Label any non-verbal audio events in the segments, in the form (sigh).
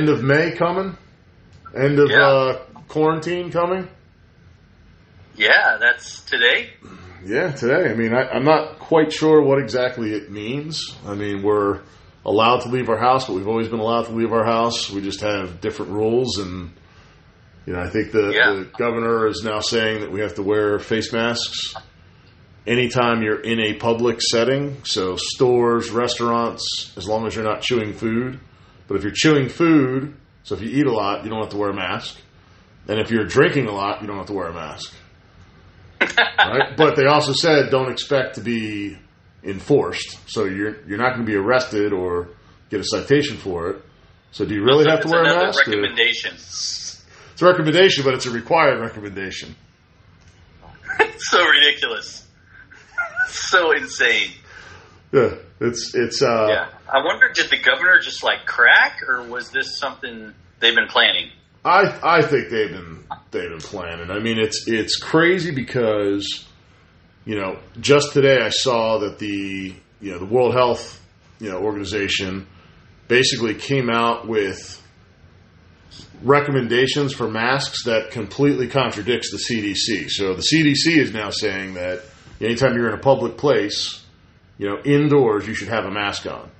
end, of May coming. End of Yeah. uh, quarantine coming. Yeah, that's today. Yeah, today. I mean, I, I'm not quite sure what exactly it means. I mean, we're allowed to leave our house, but we've always been allowed to leave our house. We just have different rules, and you know, I think the, Yeah. the governor is now saying that we have to wear face masks anytime you're in a public setting. So stores, restaurants, as long as you're not chewing food. But if you're chewing food, so if you eat a lot, you don't have to wear a mask. And if you're drinking a lot, you don't have to wear a mask right? (laughs) But they also said don't expect to be enforced. So you're you're not going to be arrested or get a citation for it. So do you really have to wear a mask? or- recommendation. It's a recommendation, but it's a required recommendation. (laughs) so ridiculous. so insane. Yeah, it's it's uh Yeah. I wonder, did the governor just like crack, or was this something they've been planning? I I think they've been they've been planning. I mean, it's it's crazy because you know just today I saw that the you know the World Health you know organization basically came out with recommendations for masks that completely contradicts the CDC. So the CDC is now saying that anytime you're in a public place, you know, indoors, you should have a mask on.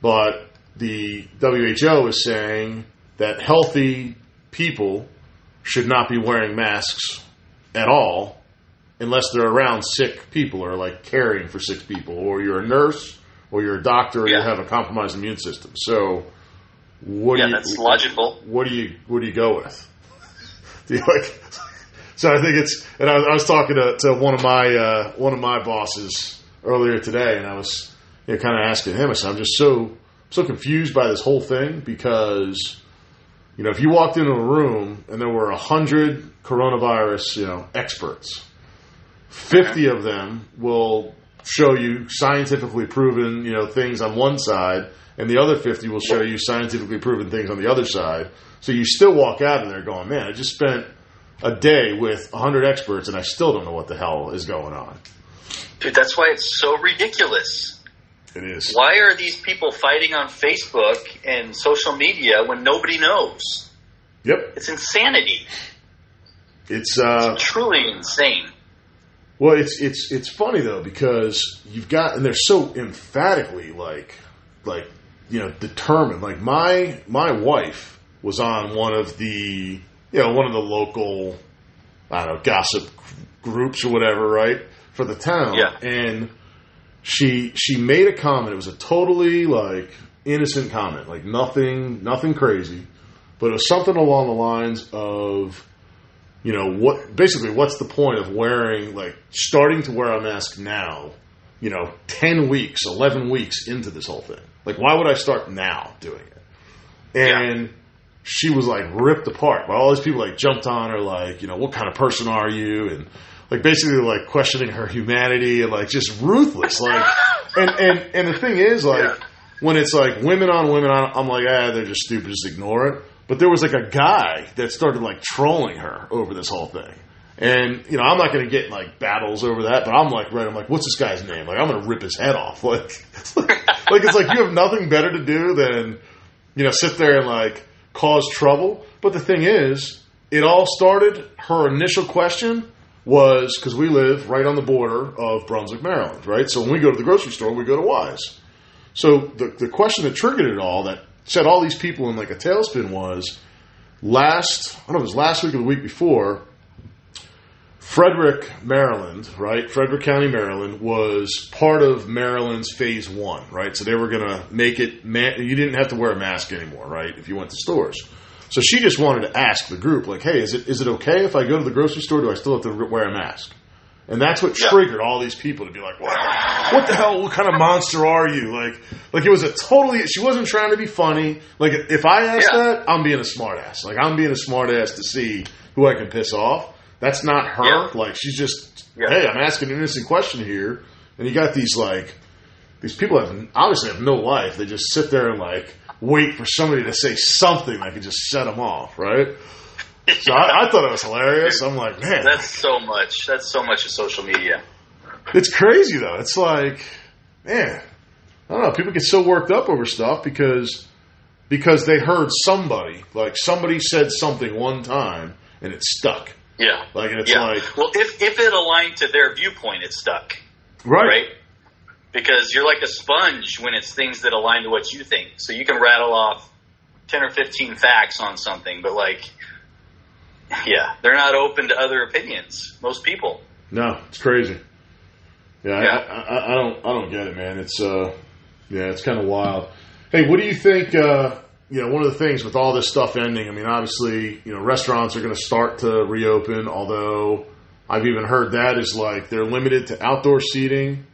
But the WHO is saying that healthy people should not be wearing masks at all unless they're around sick people or like caring for sick people or you're a nurse or you're a doctor or you have a compromised immune system. So what Yeah, do you that's logical. what do you what do you go with? (laughs) Do you like? (laughs) So I think it's and I was, I was talking to, to one of my uh, one of my bosses earlier today, and I was you know, kind of asking him. I said, I'm just so so confused by this whole thing because you know if you walked into a room and there were a hundred coronavirus you know experts, fifty of them will show you scientifically proven you know things on one side, and the other fifty will show you scientifically proven things on the other side. So you still walk out of there going, man, I just spent a day with 100 experts and I still don't know what the hell is going on. Dude, that's why it's so ridiculous. It is. Why are these people fighting on Facebook and social media when nobody knows? Yep. It's insanity. It's uh Truly insane. well it's it's it's funny though because you've got and they're so emphatically like like you know determined like my my wife was on one of the you know one of the local I don't know gossip groups or whatever right for the town Yeah. and she she made a comment. It was a totally like innocent comment like nothing nothing crazy but it was something along the lines of you know what basically what's the point of wearing like starting to wear a mask now you know 10 weeks 11 weeks into this whole thing? Like why would i start now doing it? And she was like ripped apart by all these people like jumped on her like you know what kind of person are you? And like basically like questioning her humanity and like just ruthless like and and and the thing is like Yeah. when it's like women on women on i'm like ah they're just stupid just ignore it. But there was like a guy that started like trolling her over this whole thing. And you know i'm not going to get like battles over that but i'm like right i'm like what's this guy's name? Like i'm going to rip his head off. (laughs) Like like it's like you have nothing better to do than you know sit there and like cause trouble. But the thing is it all started her initial question was because we live right on the border of brunswick maryland right so when we go to the grocery store we go to Weis so the, the question that triggered it all that set all these people in like a tailspin was last I don't know if it was last week or the week before Frederick, Maryland, right? Frederick County, Maryland was part of Maryland's phase one, right? So they were going to make it, ma- you didn't have to wear a mask anymore, right? If you went to stores. So she just wanted to ask the group, like, hey, is it, is it okay if I go to the grocery store? Do I still have to wear a mask? And that's what Yeah. triggered all these people to be like, what, what the hell? What kind of monster are you? Like, like it was a totally, she wasn't trying to be funny. Like, if I ask Yeah. that, I'm being a smartass. Like, I'm being a smartass to see who I can piss off. That's not her. Yeah. Like, she's just, hey, I'm asking an innocent question here. And you got these, like, these people have obviously have no life. They just sit there and, like, wait for somebody to say something that could just set them off, right? So I, I thought it was hilarious. I'm like, man, That's so much. That's so much of social media. It's crazy though. It's like, man, I don't know. People get so worked up over stuff because because they heard somebody like somebody said something one time and it stuck. Yeah. Like and it's yeah. like well, if if it aligned to their viewpoint, it stuck, right, right? Because you're like a sponge when it's things that align to what you think. So you can rattle off ten or fifteen facts on something, but like, yeah, they're not open to other opinions. Most people. No, it's crazy. Yeah, Yeah. I, I, I don't I don't get it, man. It's uh, yeah, it's kind of wild. Hey, what do you think? Uh, you know, one of the things with all this stuff ending, I mean, obviously, you know, restaurants are going to start to reopen. Although I've even heard that is like they're limited to outdoor seating,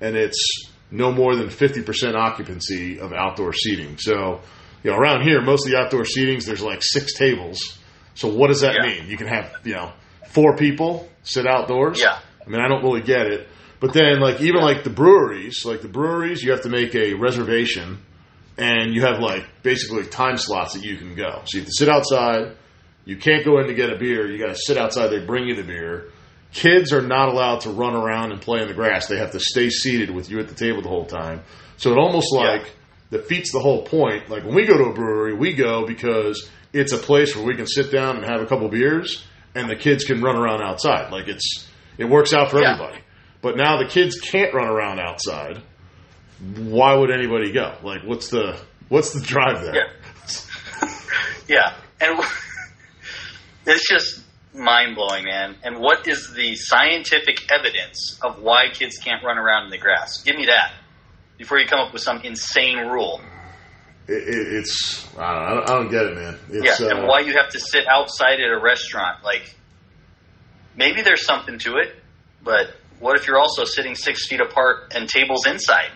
and it's no more than fifty percent occupancy of outdoor seating. So, you know, around here, most of the outdoor seatings there's like six tables. So, what does that Yeah. mean? You can have you know four people sit outdoors. Yeah. I mean, I don't really get it. But then, like, even like the breweries, like the breweries, you have to make a reservation and you have like basically time slots that you can go. So you have to sit outside. You can't go in to get a beer. You got to sit outside. They bring you the beer. Kids are not allowed to run around and play in the grass. They have to stay seated with you at the table the whole time. So it almost Yeah. like defeats the whole point. Like when we go to a brewery, we go because it's a place where we can sit down and have a couple beers, and the kids can run around outside. Like it's it works out for Yeah. everybody. But now the kids can't run around outside. Why would anybody go? Like what's the what's the drive there? Yeah. (laughs) Yeah, and (laughs) it's just mind blowing, man. And what is the scientific evidence of why kids can't run around in the grass? Give me that before you come up with some insane rule. It, it, it's I don't, I don't- I don't get it, man. It's, yeah, uh, and why you have to sit outside at a restaurant? Like, maybe there's something to it, but what if you're also sitting six feet apart and tables inside?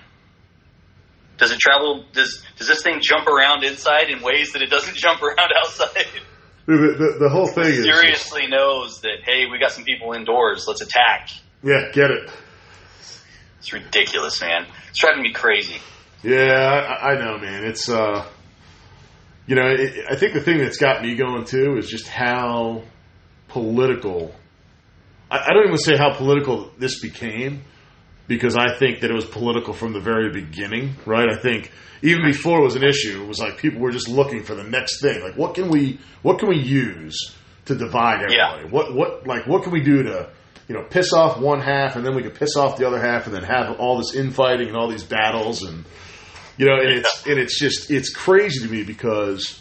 Does it travel? Does does this thing jump around inside in ways that it doesn't (laughs) jump around outside? The, the, the whole thing is seriously knows that hey, we got some people indoors. Let's attack. yeah, get it. It's ridiculous, man. It's driving me crazy. Yeah, I, I know, man. It's uh, you know, it, I think the thing that's got me going too is just how political. I, I don't even say how political this became because I think that it was political from the very beginning, right? I think even before it was an issue, it was like people were just looking for the next thing. Like, what can we, what can we use to divide everybody? Yeah. What, what, like, what can we do to, you know, piss off one half and then we can piss off the other half and then have all this infighting and all these battles and, you know, and it's, and it's just, it's crazy to me because,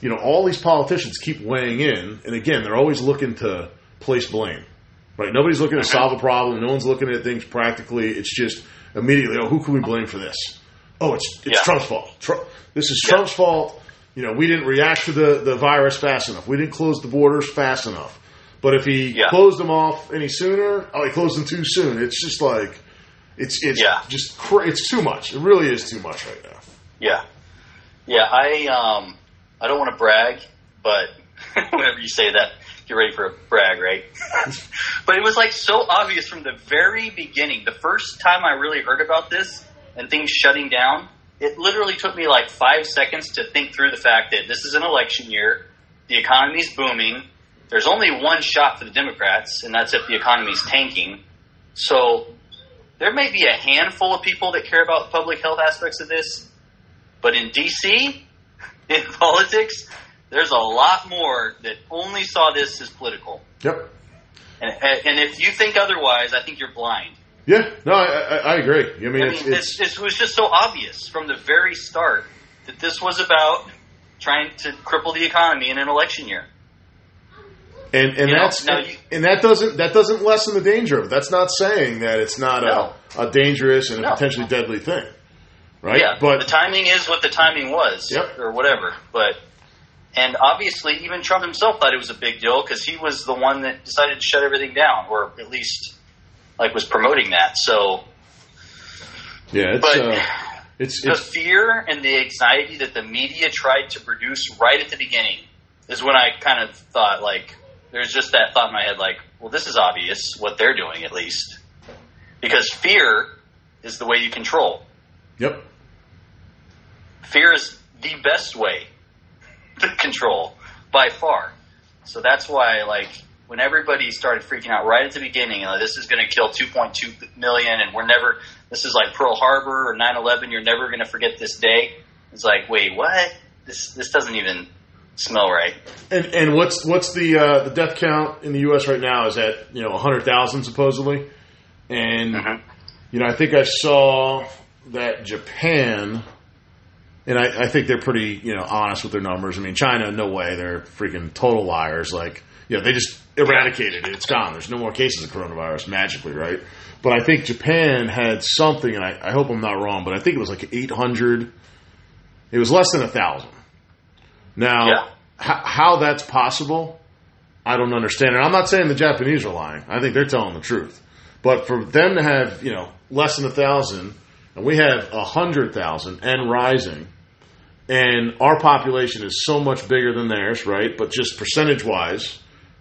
you know, all these politicians keep weighing in, and again, they're always looking to place blame. Right? Nobody's looking to solve a problem. No one's looking at things practically. It's just immediately, oh, who can we blame for this? Oh, it's it's Yeah. Trump's fault. Trump, this is Yeah. Trump's fault. You know, we didn't react to the, the virus fast enough. We didn't close the borders fast enough. But if he Yeah. closed them off any sooner, oh, he closed them too soon. It's just like, it's it's Yeah. just cra- it's too much. It really is too much right now. Yeah, yeah. I um, I don't want to brag, but (laughs) whenever you say that, get ready for a brag, right? (laughs) but it was like so obvious from the very beginning. The first time I really heard about this and things shutting down, it literally took me like five seconds to think through the fact that this is an election year, the economy's booming. There's only one shot for the Democrats, and that's if the economy's tanking. So there may be a handful of people that care about public health aspects of this, but in DC, (laughs) in politics, there's a lot more that only saw this as political. Yep. And, and if you think otherwise, I think you're blind. Yeah. No, I, I, I agree. I mean, I mean, it's it's, it was just so obvious from the very start that this was about trying to cripple the economy in an election year. And and You know, that's now you- and that doesn't that doesn't lessen the danger of it. That's not saying that it's not No. a, a dangerous and a No. potentially deadly thing, right? Yeah, but the timing is what the timing was, Yep. or whatever. But and obviously, even Trump himself thought it was a big deal because he was the one that decided to shut everything down, or at least like was promoting that. So yeah, it's But- uh, it's the it's fear and the anxiety that the media tried to produce right at the beginning is when I kind of thought like there's just that thought in my head like, well, this is obvious what they're doing at least because fear is the way you control. yep. fear is the best way control by far. So that's why, like, when everybody started freaking out right at the beginning, know, this is going to kill 2.2 million, and we're never. This is like Pearl Harbor or 9/11. You're never going to forget this day. It's like, wait, what? This this doesn't even smell right. And and what's what's the uh, the death count in the U.S. right now is at you know hundred thousand supposedly, and Mhm. you know I think I saw that Japan, and I, I think they're pretty you know honest with their numbers. I mean China, no way, they're freaking total liars. Like you know they just eradicated it; it's gone. There's no more cases of coronavirus magically, right? But I think Japan had something, and I, I hope I'm not wrong, but I think it was like eight hundred. It was less than a thousand. Now, Yeah. h- how that's possible, I don't understand. And I'm not saying the Japanese are lying. I think they're telling the truth. But for them to have, you know, less than a thousand, and we have a hundred thousand and rising, and our population is so much bigger than theirs, right? But just percentage wise,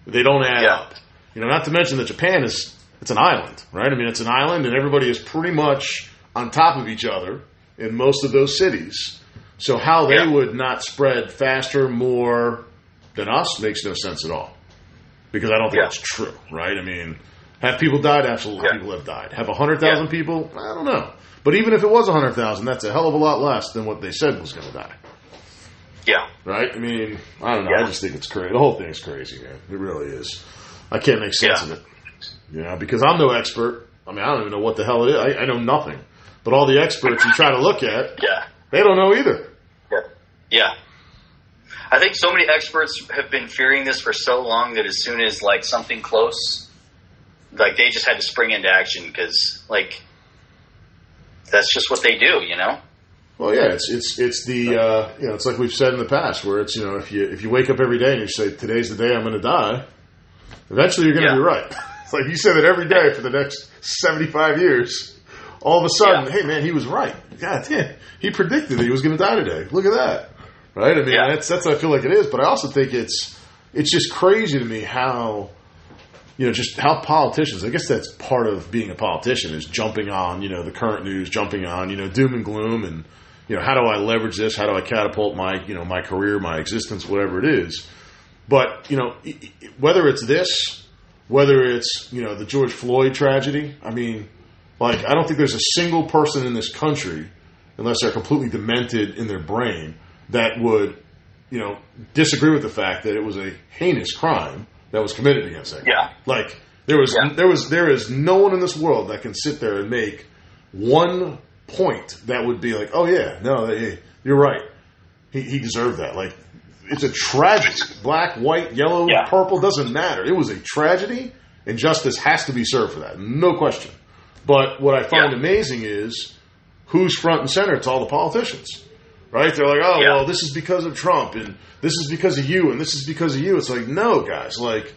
they don't add Yeah. up. You know, not to mention that Japan is it's an island, right? I mean, it's an island, and everybody is pretty much on top of each other in most of those cities. So how they Yeah. would not spread faster, more than us makes no sense at all. Because I don't think Yeah. it's true, right? I mean, have people died? Absolutely, people have died. Have hundred thousand people? I don't know. But even if it was hundred thousand, that's a hell of a lot less than what they said was going to die, Yeah, right? I mean, I don't know. I just think it's crazy. The whole thing's crazy, man. It really is. I can't make sense Yeah. of it, you know, because I'm no expert. I mean, I don't even know what the hell it is. I, I know nothing. But all the experts you try to look at, (laughs) yeah, they don't know either. yeah, yeah. I think so many experts have been fearing this for so long that as soon as like something close, like they just had to spring into action because like that's just what they do, you know. Well, yeah, it's it's it's the uh, you know it's like we've said in the past where it's you know if you if you wake up every day and you say today's the day I'm going to die, eventually you're going to Yeah. be right. (laughs) It's like you say that every day for the next 75 years. All of a sudden, Yeah. hey man, he was right. God damn, he predicted that he was going to die today. Look at that, right? I mean, Yeah. that's that's what I feel like it is. But I also think it's it's just crazy to me how you know, just how politicians, I guess that's part of being a politician is jumping on, you know, the current news, jumping on, you know, doom and gloom and, you know, how do I leverage this? How do I catapult my, you know, my career, my existence, whatever it is. But, you know, whether it's this, whether it's, you know, the George Floyd tragedy, I mean, like, I don't think there's a single person in this country, unless they're completely demented in their brain, that would, you know, disagree with the fact that it was a heinous crime that was committed against that guy. Yeah. Like there was Yeah. there was there is no one in this world that can sit there and make one point that would be like, oh yeah, no, hey, you're right. He, he deserved that. Like it's a tragedy. Black, white, yellow, Yeah. purple doesn't matter. It was a tragedy, and justice has to be served for that, no question. But what I find Yeah. amazing is who's front and center. It's all the politicians, right? They're like, oh Yeah. well, this is because of Trump, and this is because of you, and this is because of you. It's like, no, guys, like.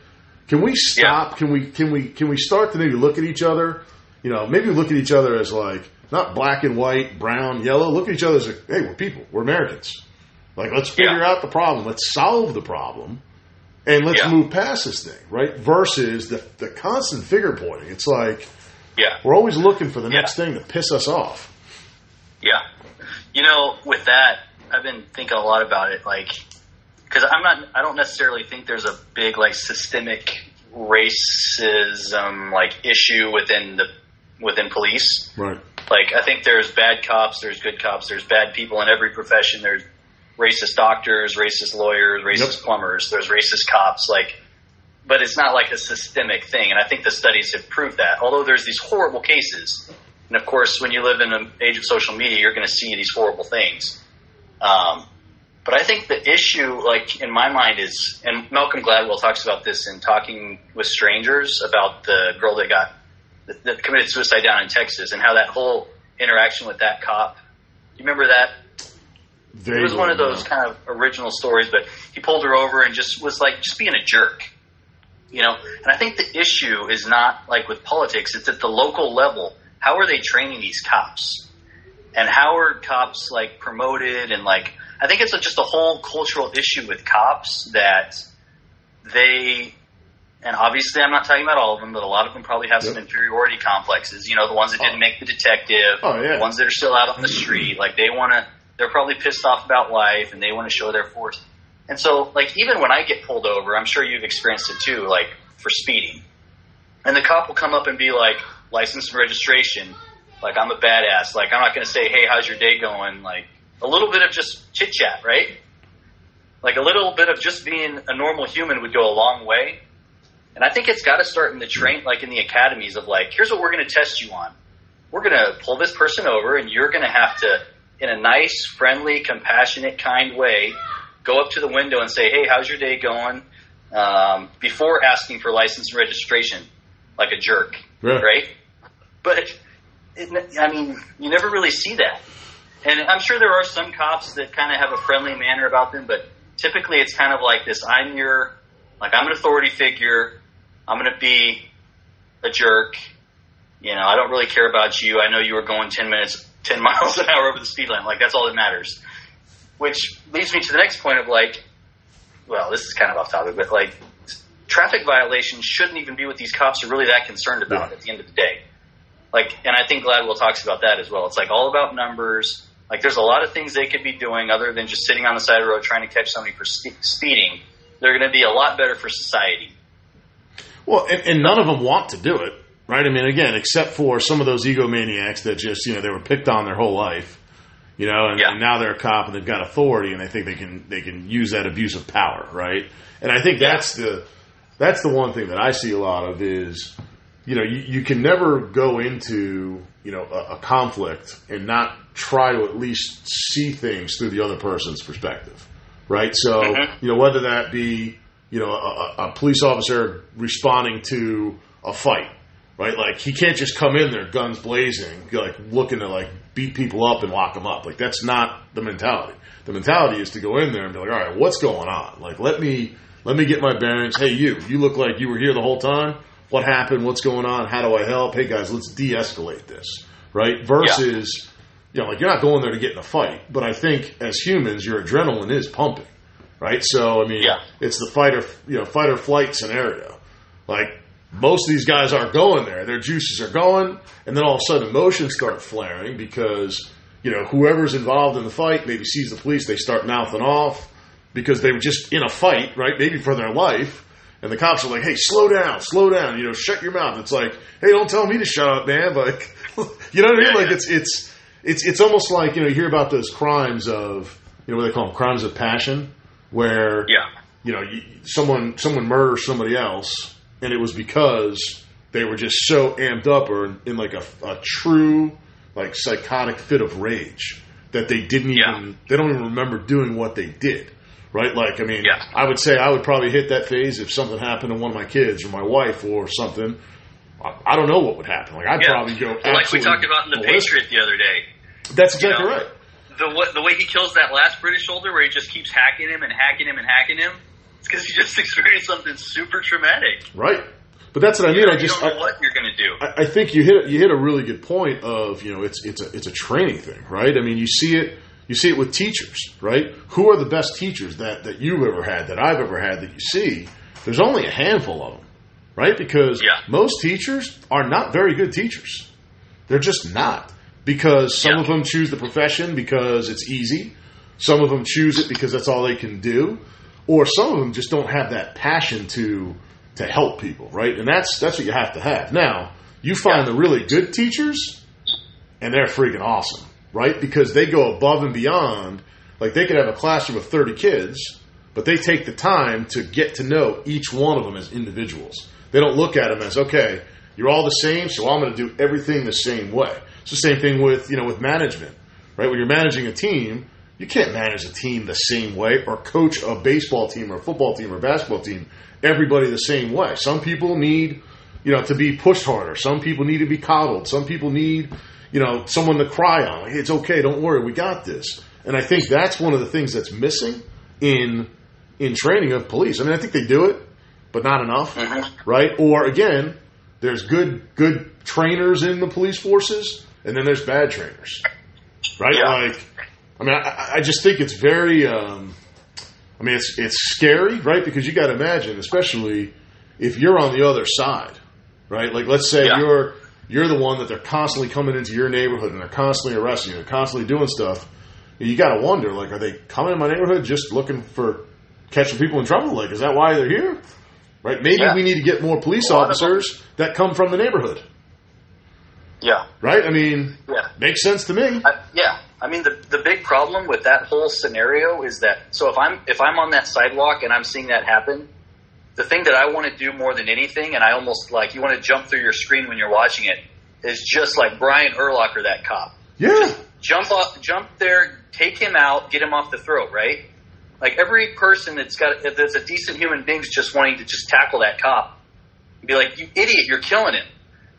Can we stop? Can we can we can we start to maybe look at each other? You know, maybe look at each other as like not black and white, brown, yellow. Look at each other as like, hey, we're people, we're Americans. Like, let's figure Yeah. out the problem, let's solve the problem, and let's Yeah. move past this thing, right? Versus the the constant finger pointing. It's like Yeah. we're always looking for the Yeah. next thing to piss us off. Yeah. You know, with that, I've been thinking a lot about it, like, because I'm not, I don't necessarily think there's a big, like, systemic racism, like, issue within the, within police. Right. Like, I think there's bad cops, there's good cops, there's bad people in every profession. There's racist doctors, racist lawyers, racist Yep. plumbers, there's racist cops, like, but it's not like a systemic thing. And I think the studies have proved that. Although there's these horrible cases, and of course, when you live in an age of social media, you're going to see these horrible things. Um, but I think the issue, like in my mind, is, and Malcolm Gladwell talks about this in talking with strangers about the girl that got that, that committed suicide down in Texas, and how that whole interaction with that cop. You remember that? It was one of those kind of original stories, but he pulled her over and just was like just being a jerk. You know, and I think the issue is not like with politics; it's at the local level. How are they training these cops, and how are cops like promoted? And like, I think it's a, just a whole cultural issue with cops that they, and obviously, I'm not talking about all of them, but a lot of them probably have some inferiority complexes. You know, the ones that didn't oh. make the detective, Oh, yeah. the ones that are still out on the mm-hmm. street, like they want to. They're probably pissed off about life, and they want to show their force. And so, like, even when I get pulled over, I'm sure you've experienced it too. Like, for speeding. And the cop will come up and be like, license and registration. Like, I'm a badass. Like, I'm not going to say, hey, how's your day going? Like, a little bit of just chit chat, right? Like, a little bit of just being a normal human would go a long way. And I think it's got to start in the train, like in the academies of like, here's what we're going to test you on. We're going to pull this person over, and you're going to have to, in a nice, friendly, compassionate, kind way, go up to the window and say, hey, how's your day going? Um, before asking for license and registration, like a jerk, Yeah. right? But it, I mean, you never really see that. And I'm sure there are some cops that kind of have a friendly manner about them, but typically it's kind of like this: I'm your, like I'm an authority figure. I'm going to be a jerk. You know, I don't really care about you. I know you were going 10 minutes, 10 (laughs) miles an hour over the speed limit. Like that's all that matters. Which leads me to the next point of like, well, this is kind of off topic, but like traffic violations shouldn't even be what these cops are really that concerned about Yeah. at the end of the day. Like, and I think Gladwell talks about that as well. It's like all about numbers. Like, there's a lot of things they could be doing other than just sitting on the side of the road trying to catch somebody for speeding. They're going to be a lot better for society. Well, and, and none of them want to do it, right? I mean, again, except for some of those egomaniacs that just, you know, they were picked on their whole life, you know, and, Yeah. and now they're a cop and they've got authority and they think they can they can use that abuse of power, right? And I think that's the that's the one thing that I see a lot of is, you know, you, you can never go into you know a, a conflict and not try to at least see things through the other person's perspective, right? So Mhm. you know whether that be you know a, a- a police officer responding to a fight, right? Like he can't just come in there guns blazing, like looking to like beat people up and lock them up. Like that's not the mentality. The mentality is to go in there and be like, all right, what's going on? Like let me let me get my bearings. Hey, you, you look like you were here the whole time. What happened? What's going on? How do I help? Hey guys, let's de-escalate this, right? Versus, you know, like you're not going there to get in a fight, but I think as humans, your adrenaline is pumping, right? So I mean, Yeah. it's the fight or you know fight or flight scenario. Like most of these guys aren't going there; their juices are going, and then all of a sudden emotions start flaring because you know whoever's involved in the fight maybe sees the police, they start mouthing off because they were just in a fight, right? Maybe for their life. And the cops are like, "Hey, slow down, slow down. You know, shut your mouth." It's like, "Hey, don't tell me to shut up, man." (laughs) Like, you know what I mean? Yeah, Like yeah. it's it's it's it's almost like you know you hear about those crimes of you know what they call them crimes of passion, where Yeah. you know you, someone someone murders somebody else, and it was because they were just so amped up or in, in like a, a true like psychotic fit of rage that they didn't even they don't even remember doing what they did. Right? Like, I mean, Yeah. I would say I would probably hit that phase if something happened to one of my kids or my wife or something. I, I don't know what would happen. Like, I'd Yeah. probably go Well, like we talked about in The ballistic. Patriot the other day. That's exactly you know, right. The, the way he kills that last British soldier where he just keeps hacking him and hacking him and hacking him, it's because he just (laughs) experienced something super traumatic. Right. But that's what I mean. You, I just don't know I, what you're going to do. I, I think you hit you hit a really good point of you know it's it's a it's a training thing, right? I mean, you see it you see it with teachers, right? Who are the best teachers that that you've ever had, that I've ever had, that you see? There's only a handful of them, right? Because Yeah. most teachers are not very good teachers. They're just not because some Yeah. of them choose the profession because it's easy. Some of them choose it because that's all they can do, or some of them just don't have that passion to to help people, right? And that's that's what you have to have. Now, you find Yeah. the really good teachers, and they're freaking awesome, right? Because they go above and beyond. Like they could have a classroom of thirty kids, but they take the time to get to know each one of them as individuals. They don't look at them as okay, you're all the same, so I'm going to do everything the same way. It's the same thing with you know with management, right? When you're managing a team, you can't manage a team the same way or coach a baseball team or a football team or a basketball team everybody the same way. Some people need you know to be pushed harder. Some people need to be coddled. Some people need you know someone to cry on. Like, it's okay, don't worry, we got this. And I think that's one of the things that's missing in in training of police. I mean, I think they do it, but not enough, Mhm. right? Or again, there's good good trainers in the police forces, and then there's bad trainers, right? Yeah. Like, I mean, I, I just think it's very. Um, I mean, it's it's scary, right? Because you got to imagine, especially if you're on the other side, right? Like, let's say Yeah. you're you're the one that they're constantly coming into your neighborhood and they're constantly arresting you, they're constantly doing stuff. You got to wonder, like, are they coming in my neighborhood just looking for catching people in trouble? Like, is that why they're here? right? Maybe Yeah. we need to get more police officers that come from the neighborhood, Yeah. right? I mean, Yeah. makes sense to me. I, yeah, I mean the the big problem with that whole scenario is that so if I'm if I'm on that sidewalk and I'm seeing that happen, the thing that I want to do more than anything, and I almost like you want to jump through your screen when you're watching it, is just like Brian Urlacher, that cop. Yeah, Jump off, jump there, take him out, get him off the throat, right? Like every person that's got that's a decent human being's just wanting to just tackle that cop, and be like, "You idiot, you're killing him."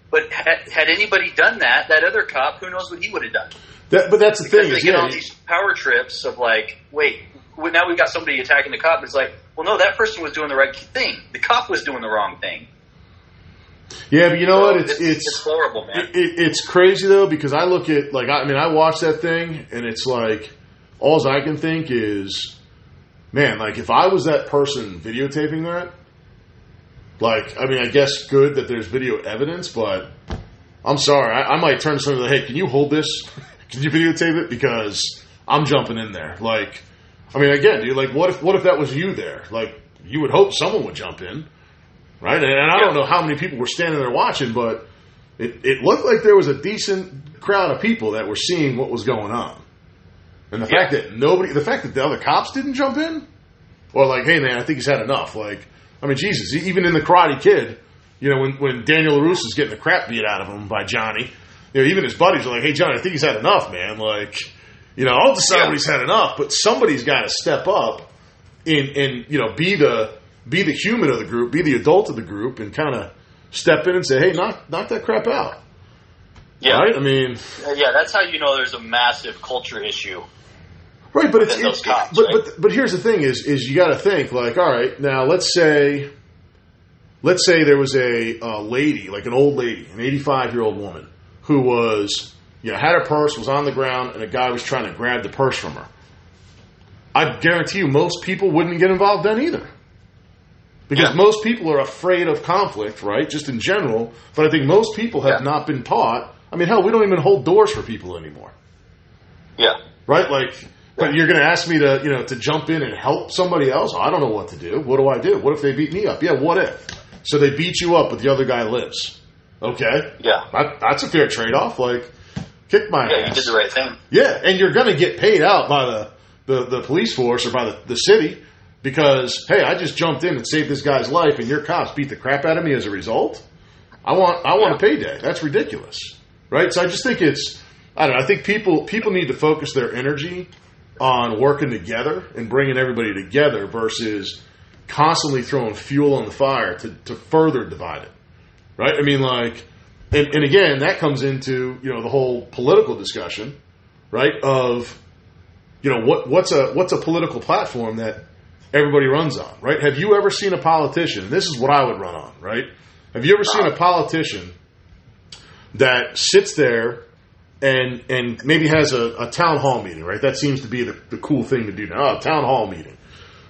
But had, had anybody done that, that other cop, who knows what he would have done? that, but that's the Because thing. they Is, get yeah, on these power trips of like, wait, now we've got somebody attacking the cop. It's like, well, no, that person was doing the right thing. The cop was doing the wrong thing. yeah, but you know So what? It's it's, it's horrible, man. It, it, it's crazy though because I look at like I, I mean I watch that thing and it's like all I can think is, man, like if I was that person videotaping that, like I mean I guess good that there's video evidence, but I'm sorry I, I might turn to somebody like, hey, can you hold this? (laughs) can you videotape it because I'm jumping in there. Like, I mean again, dude, like what if what if that was you there? Like you would hope someone would jump in, right? And, and I don't know how many people were standing there watching, but it, it looked like there was a decent crowd of people that were seeing what was going on. And the fact that nobody, the fact that the other cops didn't jump in, or like, hey man, I think he's had enough. Like, I mean, Jesus, even in the Karate Kid, you know, when, when Daniel LaRusso is getting the crap beat out of him by Johnny, you know, even his buddies are like, hey Johnny, I think he's had enough, man. Like, you know, I'll decide Yeah. he's had enough, but somebody's got to step up and, and, you know, be the, be the human of the group, be the adult of the group and kind of step in and say, hey, knock, knock that crap out. yeah, Right? I mean, yeah. That's how you know there's a massive culture issue. right, but it's, Than those it- cops, but, right? but but here's the thing: is is you got to think like, all right, now let's say, let's say there was a, uh lady, like an old lady, an 85 year old woman, who was, you know, had her purse, was on the ground, and a guy was trying to grab the purse from her. I guarantee you, most people wouldn't get involved then either. Because Yeah. most people are afraid of conflict, right? Just in general. But I think most people have Yeah. not been taught. I mean, hell, we don't even hold doors for people anymore. Yeah, right? Like, but you're going to ask me to, you know, to jump in and help somebody else. I don't know what to do. What do I do? What if they beat me up? Yeah, what if? So they beat you up, but the other guy lives. Okay, yeah, that, that's a fair trade off. Like, kick my yeah. You did the right thing. Yeah, and you're going to get paid out by the, the, the police force or by the, the city because, hey, I just jumped in and saved this guy's life, and your cops beat the crap out of me as a result. I want I want a payday. That's ridiculous, right? So I just think it's I don't know. I think people people need to focus their energy on working together and bringing everybody together versus constantly throwing fuel on the fire to, to further divide it, right? I mean, like, and, and again, that comes into you know the whole political discussion, right? Of you know what what's a what's a political platform that everybody runs on, right? Have you ever seen a politician? This is what I would run on, right? Have you ever seen a politician that sits there and and maybe has a, a town hall meeting, right? That seems to be the, the cool thing to do now. A town hall meeting,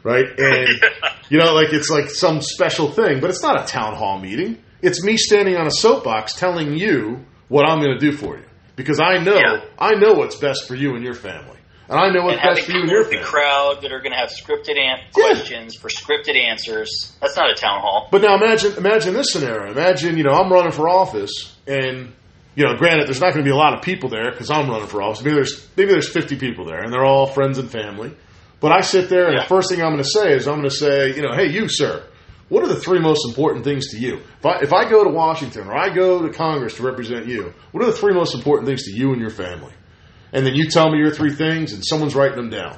right? And (laughs) you know, like it's like some special thing, but it's not a town hall meeting. It's me standing on a soapbox telling you what I'm going to do for you because I know Yeah. I know what's best for you and your family, and I know what's and best for you and your in the family. crowd that are going to have scripted an- Yeah. questions for scripted answers. That's not a town hall. But now imagine imagine this scenario. Imagine you know I'm running for office, and you know, granted, there's not going to be a lot of people there because I'm running for office. Maybe there's maybe there's 50 people there, and they're all friends and family. But I sit there, and Yeah. the first thing I'm going to say is I'm going to say, you know, hey, you sir, what are the three most important things to you? If I if I go to Washington or I go to Congress to represent you, what are the three most important things to you and your family? And then you tell me your three things, and someone's writing them down.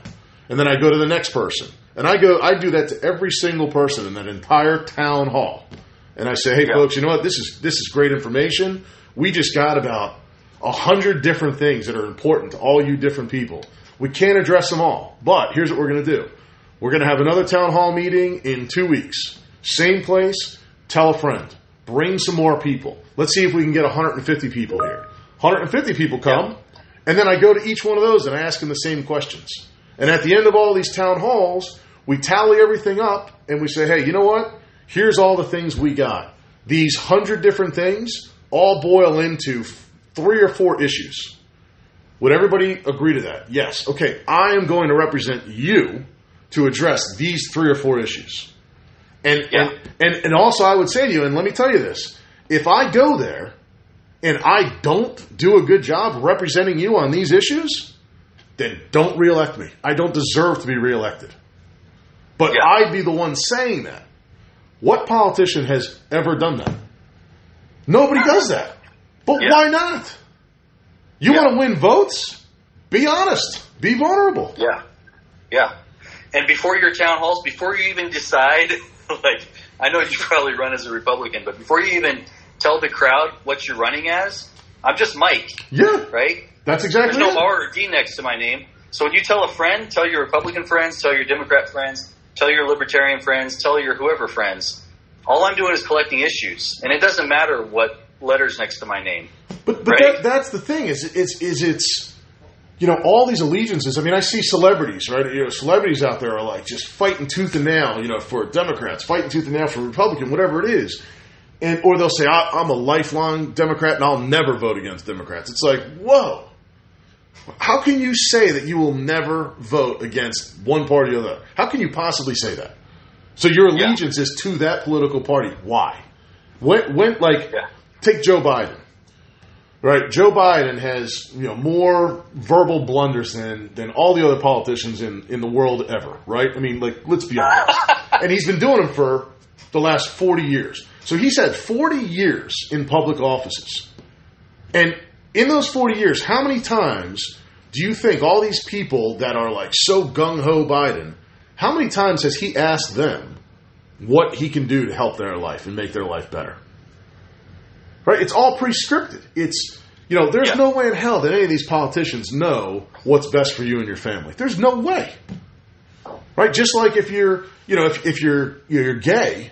And then I go to the next person, and I go, I do that to every single person in that entire town hall. And I say, hey, Yeah. folks, you know what? This is this is great information. We just got about a hundred different things that are important to all you different people. We can't address them all, but here's what we're going to do. We're going to have another town hall meeting in two weeks. Same place. Tell a friend. Bring some more people. Let's see if we can get 150 people here. 150 people come, and then I go to each one of those and I ask them the same questions. And at the end of all these town halls, we tally everything up and we say, hey, you know what? Here's all the things we got. These hundred different things all boil into three or four issues. Would everybody agree to that? Yes. Okay, I am going to represent you to address these three or four issues. And, Yeah. and and and also I would say to you, and let me tell you this: if I go there and I don't do a good job representing you on these issues, then don't reelect me. I don't deserve to be reelected. But Yeah. I'd be the one saying that. What politician has ever done that? Nobody does that. But Yeah. why not? You want to win votes? Be honest. Be vulnerable. Yeah. Yeah. And before your town halls, before you even decide, (laughs) like, I know you probably run as a Republican, but before you even tell the crowd what you're running as, I'm just Mike, Yeah, right? that's exactly There's no it. R or D next to my name. So when you tell a friend, tell your Republican friends, tell your Democrat friends, tell your Libertarian friends, tell your whoever friends, all I'm doing is collecting issues. And it doesn't matter what letters next to my name. But but Right. that, that's the thing is is is it's you know all these allegiances. I mean, I see celebrities, right? You know, celebrities out there are like just fighting tooth and nail, you know, for Democrats, fighting tooth and nail for Republican, whatever it is. And or they'll say, I, "I'm a lifelong Democrat and I'll never vote against Democrats." It's like, whoa. How can you say that you will never vote against one party or the other? How can you possibly say that? So your Yeah. allegiance is to that political party. Why? When, when like, Yeah. take Joe Biden. Right, Joe Biden has you know more verbal blunders than than all the other politicians in in the world ever. Right? I mean, like let's be honest. (laughs) and he's been doing them for the last forty years. So he's had forty years in public offices, and in those forty years, how many times do you think all these people that are like so gung ho Biden? How many times has he asked them what he can do to help their life and make their life better? Right? It's all pre-scripted. It's you know, there's Yeah. no way in hell that any of these politicians know what's best for you and your family. There's no way. Right? Just like if you're, you know, if, if you're you're gay,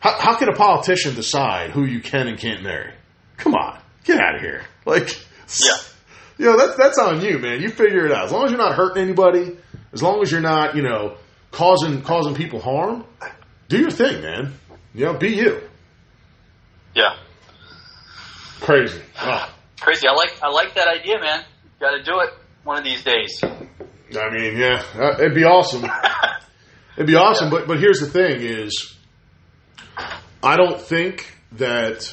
how, how can a politician decide who you can and can't marry? Come on, get out of here. Like, Yeah. (laughs) you know, that's that's on you, man. You figure it out. As long as you're not hurting anybody, as long as you're not, you know, causing causing people harm, do your thing, man. You know, be you. Yeah. Crazy. Ugh. (sighs) Crazy. I like I like that idea, man. Got to do it one of these days. I mean, yeah, uh, it'd be awesome. (laughs) It'd be awesome, but but here's the thing: is I don't think that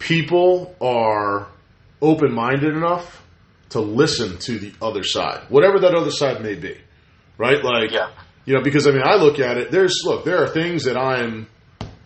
people are open minded enough to listen to the other side, whatever that other side may be. Right? Like, Yeah. you know, because I mean, I look at it. There's look, there are things that I am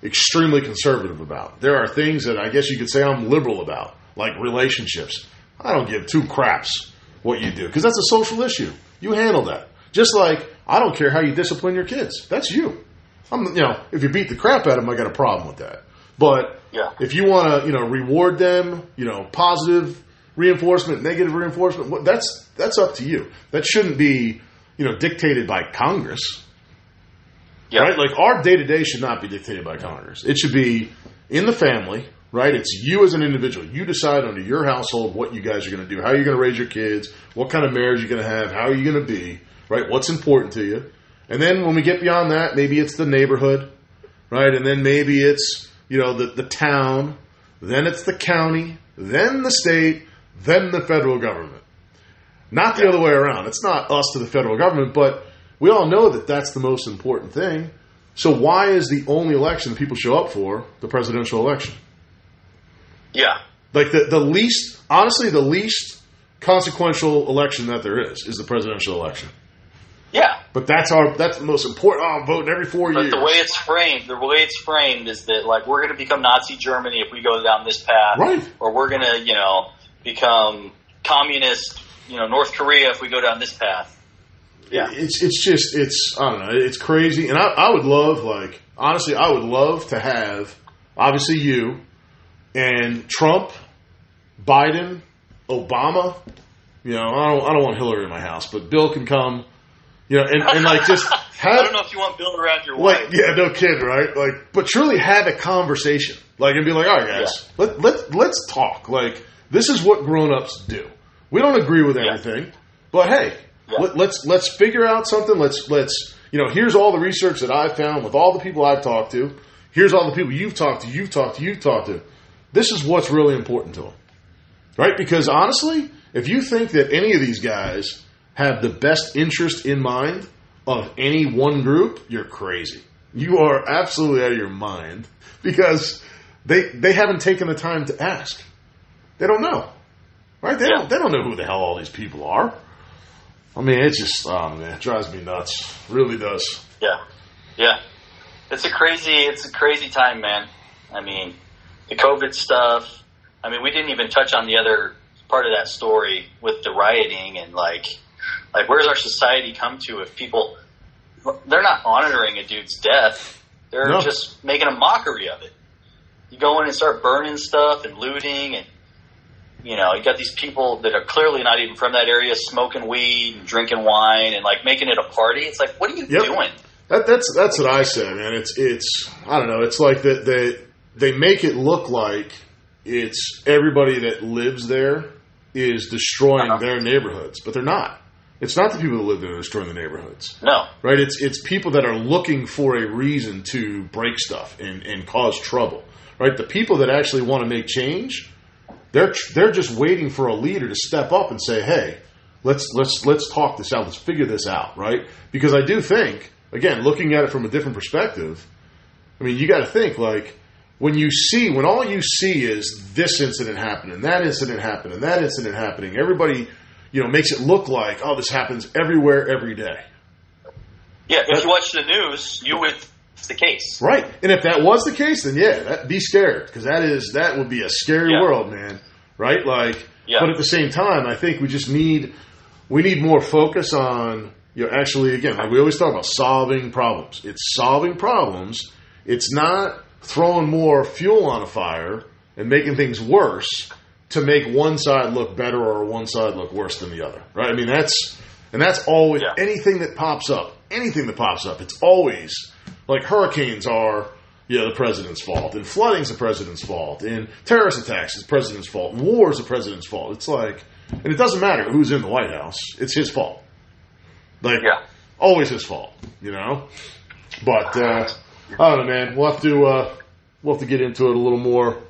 extremely conservative about. There are things that I guess you could say I'm liberal about, like relationships. I don't give two craps what you do because that's a social issue. You handle that. Just like I don't care how you discipline your kids. That's you. I'm, you know, if you beat the crap out of them, I got a problem with that. But Yeah. if you want to, you know, reward them, you know, positive reinforcement, negative reinforcement, that's that's up to you. That shouldn't be, you know, dictated by Congress. Yeah. Right? Like our day to day should not be dictated by Congress. It should be in the family, right? It's you as an individual. You decide under your household what you guys are going to do, how you're going to raise your kids, what kind of marriage you're going to have, how are you going to be, right? What's important to you. And then when we get beyond that, maybe it's the neighborhood, right? And then maybe it's, you know, the, the town, then it's the county, then the state, then the federal government. Not the other way around. It's not us to the federal government, but we all know that that's the most important thing. So why is the only election that people show up for the presidential election? Yeah. Like the, the least, honestly, the least consequential election that there is is the presidential election. Yeah. But that's our that's the most important. Oh, I'm voting every four But years. But the way it's framed, the way it's framed is that like we're going to become Nazi Germany if we go down this path, Right. Or we're going to, you know, become communist, you know, North Korea if we go down this path. Yeah. It's it's just it's I don't know it's crazy and I, I would love like honestly I would love to have obviously you and Trump, Biden, Obama. You know I don't I don't want Hillary in my house, but Bill can come. You know and, and like just (laughs) have. I don't know if you want Bill around your like wife. yeah no kid, right like but truly have a conversation like and be like all right guys let let let's talk like this is what grown ups do. We don't agree with Yeah. everything, but hey, Yeah. let, let's let's figure out something. Let's let's you know here's all the research that I've found with all the people I've talked to. Here's all the people you've talked to, you've talked to, you've talked to. This is what's really important to them, right? Because honestly, if you think that any of these guys have the best interest in mind of any one group, you're crazy. You are absolutely out of your mind (laughs) because they they haven't taken the time to ask. They don't know, right? They don't they don't know who the hell all these people are. I mean, it just oh man, it drives me nuts. Really does. Yeah, yeah. It's a crazy, it's a crazy time, man. I mean, the COVID stuff. I mean, we didn't even touch on the other part of that story with the rioting and like, like where's our society come to if people they're not honoring a dude's death, they're No. just making a mockery of it. You go in and start burning stuff and looting and. You know, you got these people that are clearly not even from that area smoking weed and drinking wine and like making it a party. It's like, what are you Yep. doing? That, that's that's what I say, man. It's it's I don't know. It's like that they they make it look like it's everybody that lives there is destroying Uh-huh. their neighborhoods, but they're not. It's not the people that live there that are destroying the neighborhoods, No, right? It's it's people that are looking for a reason to break stuff and, and cause trouble, right? The people that actually want to make change, they're they're just waiting for a leader to step up and say, "Hey, let's let's let's talk this out. Let's figure this out, right?" Because I do think, again, looking at it from a different perspective, I mean, you got to think like when you see when all you see is this incident happening, that incident happening, that incident happening. Everybody, you know, makes it look like oh, this happens everywhere, every day. Yeah, if you watch the news, you would. It's the case. Right. And if that was the case, then yeah, that, be scared because that is that would be a scary Yeah. world, man. Right? Like, Yeah. but at the same time, I think we just need we need more focus on you know actually again like we always talk about solving problems. It's solving problems. It's not throwing more fuel on a fire and making things worse to make one side look better or one side look worse than the other. Right? I mean that's and that's always Yeah. anything that pops up. Anything that pops up, it's always like hurricanes are yeah the president's fault and flooding's the president's fault and terrorist attacks is the president's fault and war is the president's fault it's like and it doesn't matter who's in the white house it's his fault like Yeah. always his fault you know but uh i don't know man we'll have to uh we'll have to get into it a little more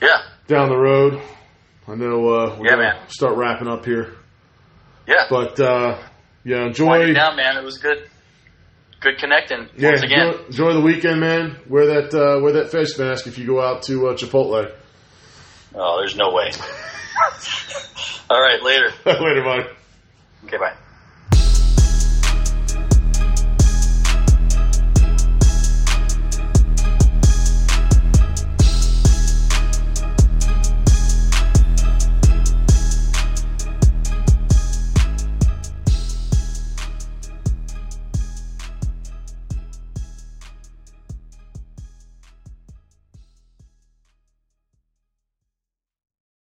Yeah, down the road i know uh we're Yeah, gonna man. start wrapping up here yeah. but uh yeah enjoy Winding down, man. It was good. Good connecting Yeah, once again. enjoy, enjoy the weekend, man. Wear that uh, wear that face mask if you go out to uh, Chipotle. Oh, there's no way. (laughs) All right, later. (laughs) Later, bye. Okay, bye.